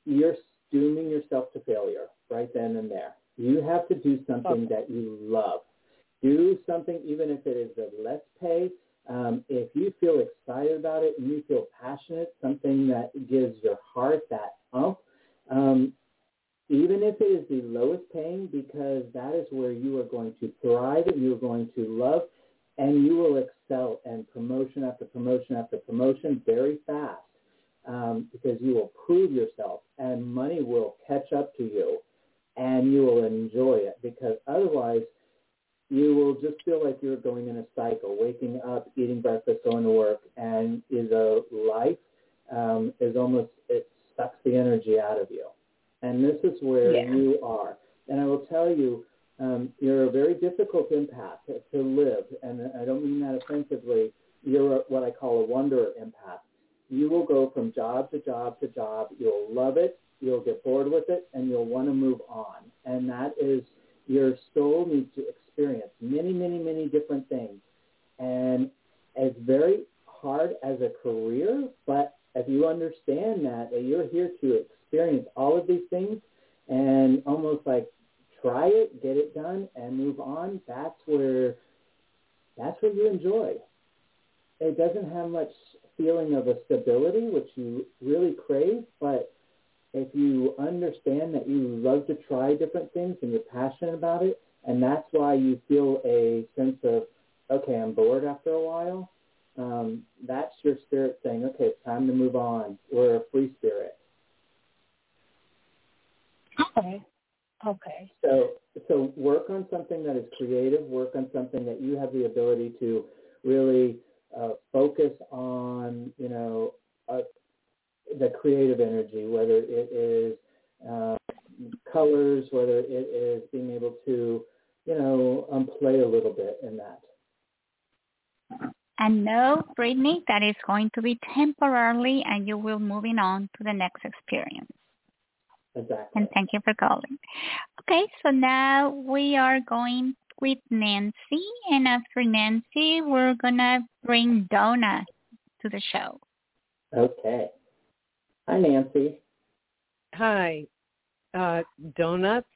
You're dooming yourself to failure right then and there. You have to do something that you love do something, even if it is a less pay. Um, if you feel excited about it and you feel passionate, something that gives your heart that ump, um, even if it is the lowest paying, because that is where you are going to thrive and you are going to love, and you will excel and promotion after promotion after promotion very fast um, because you will prove yourself and money will catch up to you and you will enjoy it because otherwise – you will just feel like you're going in a cycle, waking up, eating breakfast, going to work, and is a life um, is almost it sucks the energy out of you. And this is where Yeah. you are. And I will tell you, um, you're a very difficult empath to, to live, and I don't mean that offensively. You're a, what I call a wanderer empath. You will go from job to job to job. You'll love it. You'll get bored with it, and you'll want to move on. And that is your soul needs to experience many, many, many different things. And it's very hard as a career, but if you understand that, that you're here to experience all of these things and almost like try it, get it done, and move on, that's where that's what you enjoy. It doesn't have much feeling of a stability, which you really crave, but if you understand that you love to try different things and you're passionate about it, and that's why you feel a sense of, okay, I'm bored after a while. Um, that's your spirit saying, okay, it's time to move on. We're a free spirit. Okay. Okay. So, so work on something that is creative. Work on something that you have the ability to really uh, focus on. You know, uh, the creative energy, whether it is uh, colors, whether it is being able to, you know, um, play a little bit in that. And no, Brittany, that is going to be temporarily and you will moving on to the next experience. Exactly. And thank you for calling. Okay, so now we are going with Nancy. And after Nancy, we're going to bring Donna to the show. Okay. Hi, Nancy. Hi. Uh, donuts?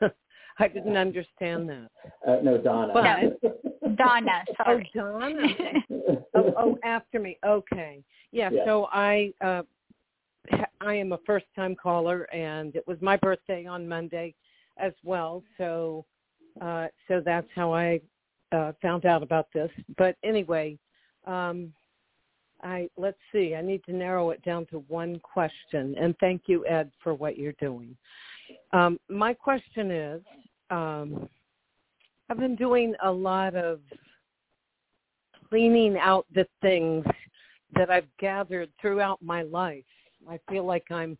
I didn't understand that. Uh, no, Donna. But, Donna, sorry. Oh, Donna. oh, oh, after me. Okay. Yeah, Yeah. so I uh ha- I am a first time caller and it was my birthday on Monday as well. So uh so that's how I uh found out about this. But anyway, um I let's see. I need to narrow it down to one question. And thank you, Ed, for what you're doing. Um, my question is, um, I've been doing a lot of cleaning out the things that I've gathered throughout my life. I feel like I'm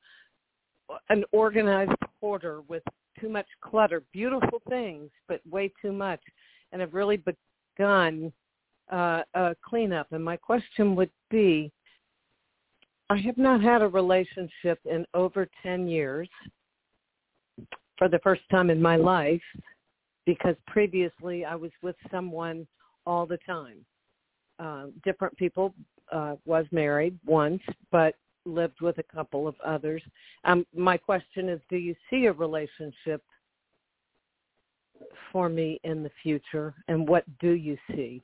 an organized hoarder with too much clutter, beautiful things, but way too much. And I've really begun uh, a cleanup. And my question would be, I have not had a relationship in over 10 years for the first time in my life because previously I was with someone all the time. Uh, different people, uh, was married once, but lived with a couple of others. Um, my question is, do you see a relationship for me in the future, and what do you see?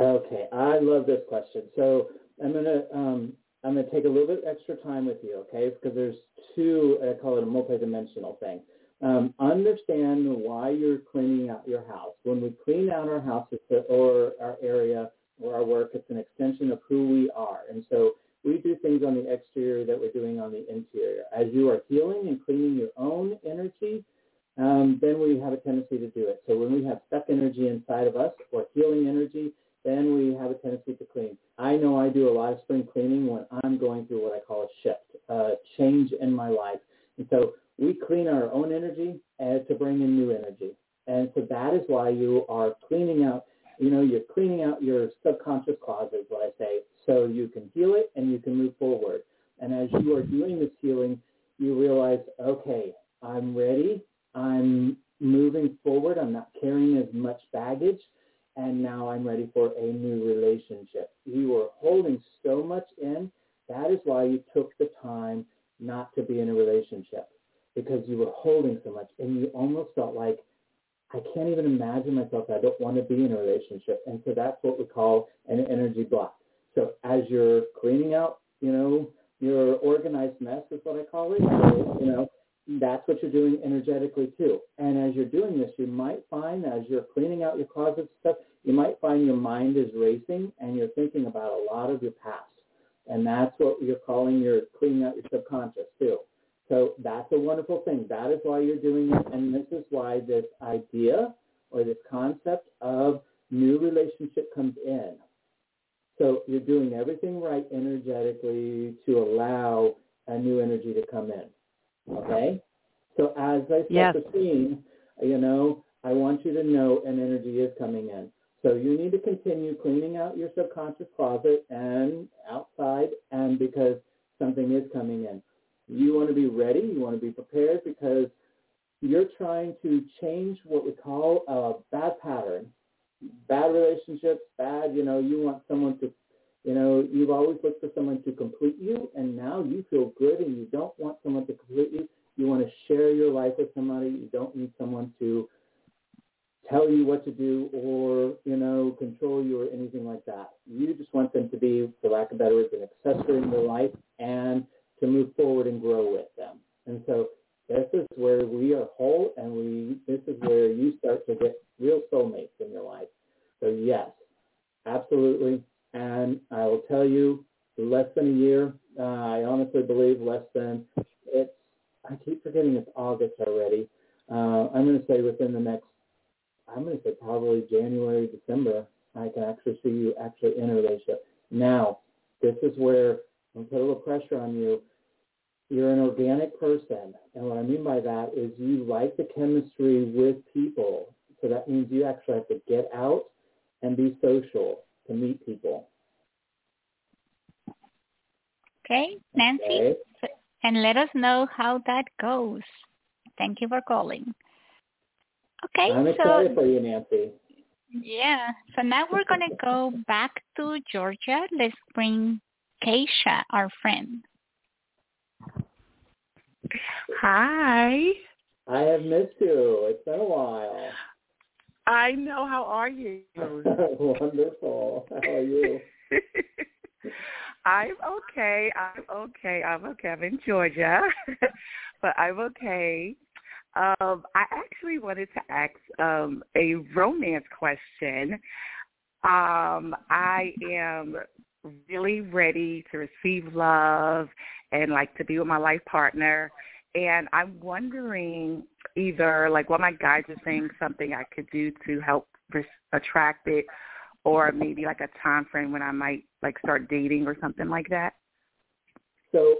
Okay, I love this question. So I'm gonna um, I'm gonna take a little bit extra time with you, okay? Because there's two. I call it a multidimensional thing. Um, understand why you're cleaning out your house. When we clean out our house or our area or our work, it's an extension of who we are. And so we do things on the exterior that we're doing on the interior. As you are healing and cleaning your own energy, um, then we have a tendency to do it. So when we have stuck energy inside of us or healing energy, then we have a tendency to clean. I know I do a lot of spring cleaning when I'm going through what I call a shift, a change in my life. And so we clean our own energy uh, to bring in new energy. And so that is why you are cleaning out, you know, you're cleaning out your subconscious closet, is what I say, so you can heal it and you can move forward. And as you are doing this healing, you realize, okay, I'm ready. I'm moving forward. I'm not carrying as much baggage. And now I'm ready for a new relationship. You were holding so much in. That is why you took the time not to be in a relationship because you were holding so much and you almost felt like I can't even imagine myself. I don't want to be in a relationship. And so that's what we call an energy block. So as you're cleaning out, you know, your organized mess is what I call it. So, you know, that's what you're doing energetically too. And as you're doing this, you might find as you're cleaning out your closet stuff, you might find your mind is racing and you're thinking about a lot of your past. And that's what you're calling your cleaning out your subconscious too. So that's a wonderful thing. That is why you're doing it. And this is why this idea or this concept of new relationship comes in. So you're doing everything right energetically to allow a new energy to come in. Okay? So as I set Yes. the scene, you know, I want you to know an energy is coming in. So you need to continue cleaning out your subconscious closet and outside and because something is coming in. You want to be ready, you want to be prepared because you're trying to change what we call a bad pattern. Bad relationships, bad, you know, you want someone to, you know, you've always looked for someone to complete you and now you feel good and you don't want someone to complete you. You want to share your life with somebody. You don't need someone to tell you what to do or, you know, control you or anything like that. You just want them to be, for lack of better words, an accessory in your life and to move forward and grow with them. And so this is where we are real soulmates in your life. So yes, absolutely. And I will tell you, less than a year, uh, I honestly believe less than, it's, I keep forgetting it's August already. Uh, I'm going to say within the next, I'm going to say probably January, December, I can actually see you actually in a relationship. Now, this is where I'm put a little pressure on you. You're an organic person. And what I mean by that is you like the chemistry with people. So that means you actually have to get out and be social to meet people. Okay, Nancy, Okay? and let us know how that goes. Thank you for calling. Okay, I'm so excited for you, Nancy. yeah, so now we're gonna go back to Georgia. Let's bring Keisha, our friend. Hi. I have missed you. It's been a while. I know. How are you? Wonderful. How are you? I'm okay. I'm okay. I'm okay. I'm in Georgia, but I'm okay. Um, I actually wanted to ask um, a romance question. Um, I am really ready to receive love and like to be with my life partner. And I'm wondering either like what my guides are saying something I could do to help attract it or maybe like a time frame when I might like start dating or something like that. So,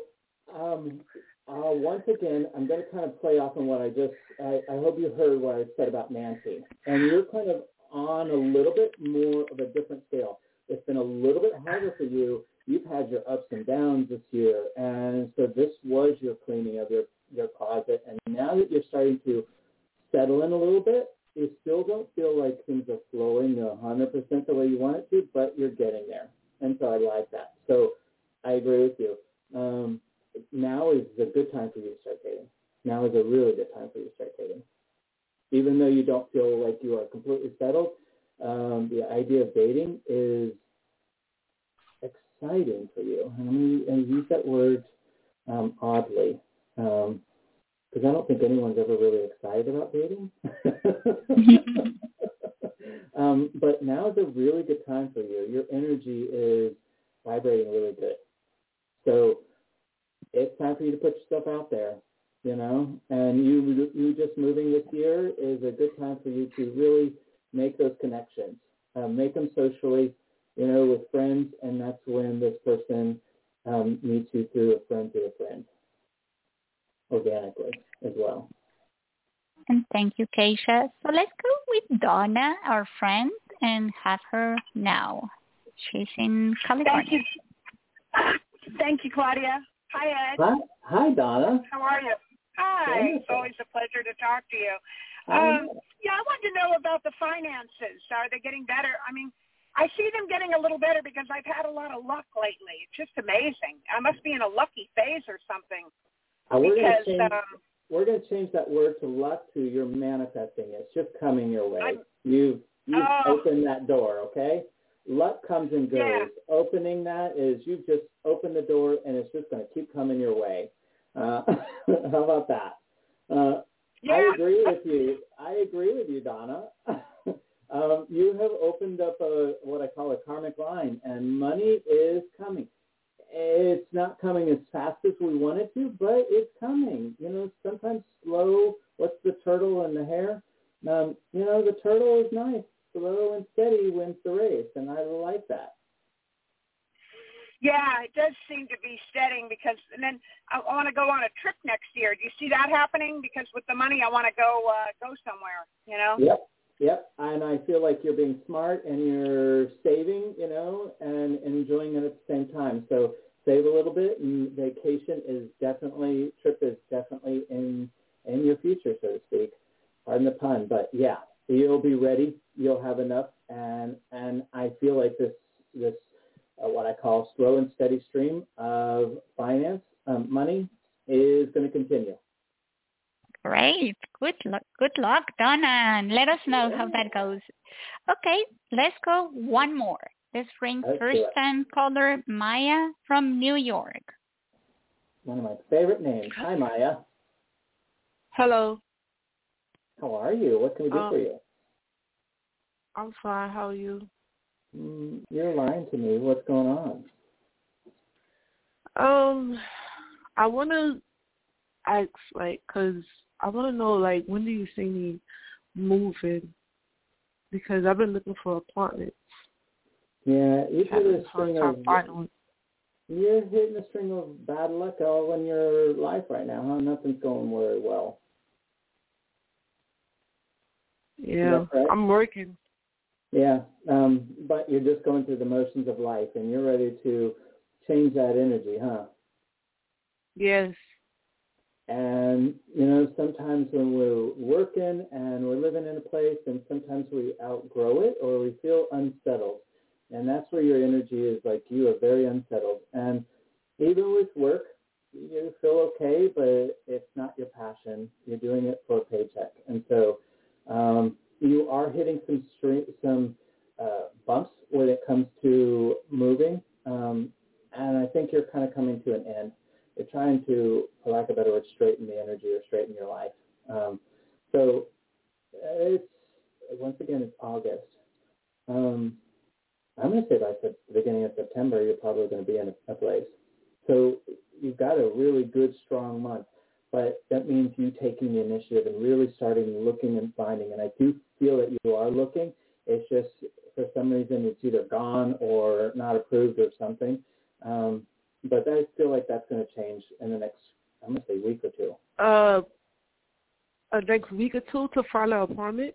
um, uh, once again, I'm going to kind of play off on what I just. I, I hope you heard what I said about Nancy, and you're kind of on a little bit more of a different scale. It's been a little bit harder for you. You've had your ups and downs this year, and so this was your cleaning of your your closet. And now that you're starting to settle in a little bit, you still don't feel like things are flowing 100% the way you want it to, but you're getting there. And so I like that. So I agree with you. Um, now is a good time for you to start dating. Now is a really good time for you to start dating. Even though you don't feel like you are completely settled, um, the idea of dating is exciting for you. And to use that word um, oddly because I don't think anyone's ever really excited about dating. um, but now is a really good time for you. Your energy is vibrating really good. So it's time for you to put yourself out there, you know, and you you just moving this year is a good time for you to really make those connections, um, make them socially, you know, with friends, and that's when this person um, meets you through a friend to a friend, organically as well. And thank you, Keisha. So let's go with Donna, our friend, and have her now. She's in California. Thank you. Thank you, Claudia. Hi, Ed. Hi, hi, Donna. How are you? Hi. It's always a pleasure to talk to you. Um, yeah, I wanted to know about the finances. Are they getting better? I mean, I see them getting a little better because I've had a lot of luck lately. It's just amazing. I must be in a lucky phase or something. Uh, we're gonna change. um, we're going to change that word to luck to you're manifesting. It's just coming your way. I'm- You've you've Oh. opened that door. Okay. Luck comes and goes. Yeah. Opening that is you've just opened the door and it's just going to keep coming your way. Uh, how about that? Uh, yeah, I agree with you. I agree with you, Donna. um, you have opened up a what I call a karmic line, and money is coming. It's not coming as fast as we want it to, but it's coming. You know, sometimes slow. What's the turtle and the hare? Um, you know, the turtle is nice. Slow and steady wins the race, and I like that. yeah, it does seem to be steadying because, and then I, I want to go on a trip next year. Do you see that happening? Because with the money, I want to go uh, go somewhere. You know. Yep, yep. And I feel like you're being smart and you're saving, you know, and enjoying it at the same time. So save a little bit, and vacation is definitely trip is definitely in in your future, so to speak. Pardon the pun, but yeah, you'll be ready. You'll have enough, and and I feel like this this uh, what I call slow and steady stream of finance um, money is going to continue. Great. Good luck. Good luck, Donna. And let us know how that goes. Okay, let's go one more. Let's bring Let's first it. time caller Maya from New York. One of my favorite names. Hi, Maya. Hello. How are you? What can we do Um, for you? I'm fine. How are you? Mm, You're lying to me. What's going on? Um, I want to ask, like, because I want to know, like, when do you see me moving? Because I've been looking for apartments. Yeah, you hit a string of finally. you're hitting a string of bad luck all in your life right now, huh? Nothing's going very well. Yeah, I'm working. Yeah, um, but you're just going through the motions of life, and you're ready to change that energy, huh? Yes. And you know, sometimes when we're working and we're living in a place, and sometimes we outgrow it or we feel unsettled, and that's where your energy is. Like you are very unsettled, and even with work, you feel okay, but it's not your passion. You're doing it for a paycheck, and so um, you are hitting some string, some uh, bumps when it comes to moving, um, and I think you're kind of coming to an end. You're trying to, for lack of a better word, straighten the energy or straighten your life. Um, so it's once again it's August. Um, I'm going to say by the beginning of September, you're probably going to be in a, a place. So you've got a really good, strong month but that means you taking the initiative and really starting looking and finding. And I do feel that you are looking. It's just for some reason it's either gone or not approved or something. Um, but I feel like that's going to change in the next, I'm going to say, week or two. Uh, a next week or two to find an apartment.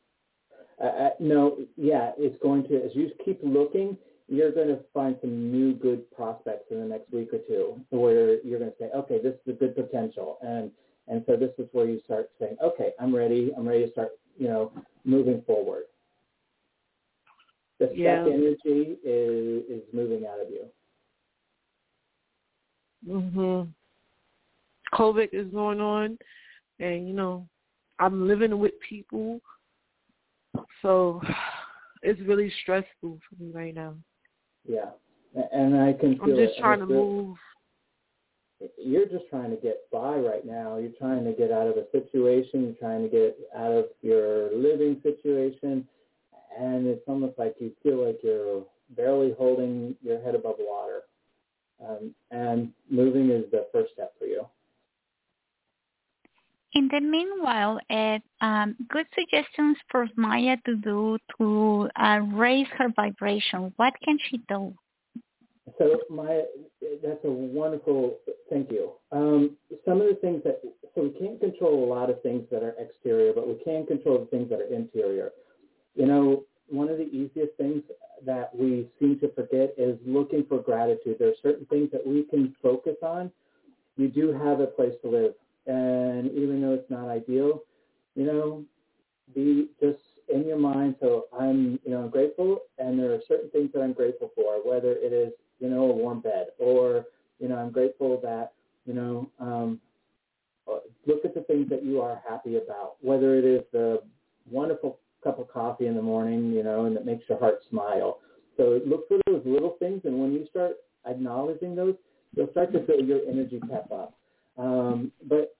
Uh, uh, no, yeah, it's going to. As you keep looking, you're going to find some new good prospects in the next week or two, where you're going to say, okay, this is a good potential, and and so this is where you start saying, okay, I'm ready. I'm ready to start, you know, moving forward. The yeah. stuck energy is is moving out of you. Mhm. COVID is going on, and you know, I'm living with people, so it's really stressful for me right now. Yeah, and I can feel I'm just it. trying to move you're just trying to get by right now. You're trying to get out of a situation. You're trying to get out of your living situation, and it's almost like you feel like you're barely holding your head above water. Um, and moving is the first step for you. In the meanwhile, Ed, um, good suggestions for Maya to do to uh, raise her vibration. What can she do? So Maya, that's a wonderful, thank you. Um, some of the things that, so we can't control a lot of things that are exterior, but we can control the things that are interior. You know, one of the easiest things that we seem to forget is looking for gratitude. There are certain things that we can focus on. You do have a place to live. And even though it's not ideal, you know, be just in your mind. So I'm, you know, I'm grateful, and there are certain things that I'm grateful for, whether it is you know, a warm bed. Or, you know, I'm grateful that, you know, um, uh, look at the things that you are happy about, whether it is the wonderful cup of coffee in the morning, you know, and that makes your heart smile. So look for those little things, and when you start acknowledging those, you'll start to feel your energy pep up. Um, but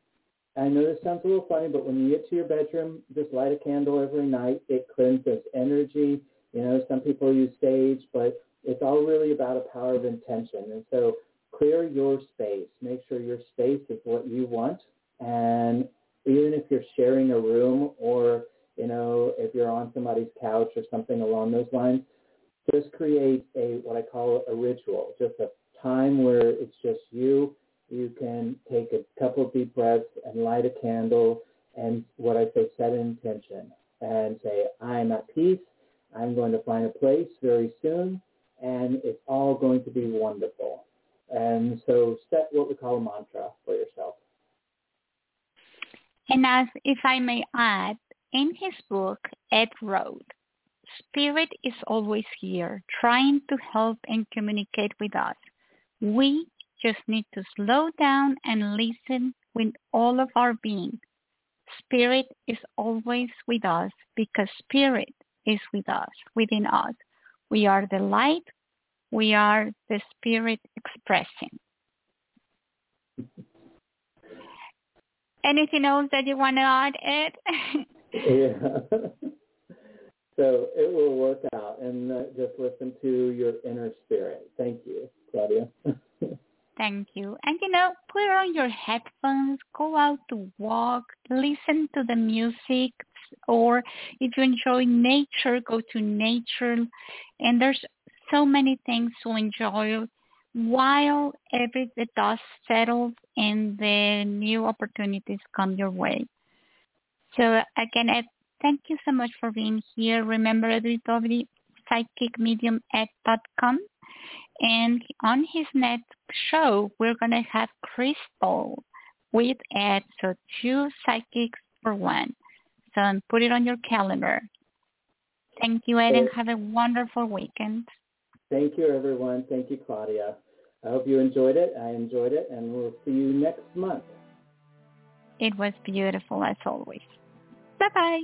I know this sounds a little funny, but when you get to your bedroom, just light a candle every night. It cleanses energy. You know, some people use sage, but it's all really about a power of intention. And so clear your space. Make sure your space is what you want. And even if you're sharing a room or, you know, if you're on somebody's couch or something along those lines, just create a what I call a ritual, just a time where it's just you. You can take a couple of deep breaths and light a candle and what I say, set an intention and say, I'm at peace. I'm going to find a place very soon and it's all going to be wonderful. And so set what we call a mantra for yourself. And as if I may add, in his book, Ed wrote, Spirit is always here, trying to help and communicate with us. We just need to slow down and listen with all of our being. Spirit is always with us because Spirit is with us, within us. We are the light. We are the spirit expressing. Anything else that you want to add, Ed? yeah. so it will work out, and uh, just listen to your inner spirit. Thank you, Claudia. Thank you. And you know, put on your headphones, go out to walk, listen to the music, or if you enjoy nature, go to nature. And there's so many things to enjoy while every the dust settles and the new opportunities come your way. So again, Ed, thank you so much for being here. Remember, www.psychicmediumed.com. And on his next show, we're going to have Crystal with Ed. So two psychics for one. So put it on your calendar. Thank you, Ed, and have a wonderful weekend. Thank you, everyone. Thank you, Claudia. I hope you enjoyed it. I enjoyed it, and we'll see you next month. It was beautiful as always. Bye-bye.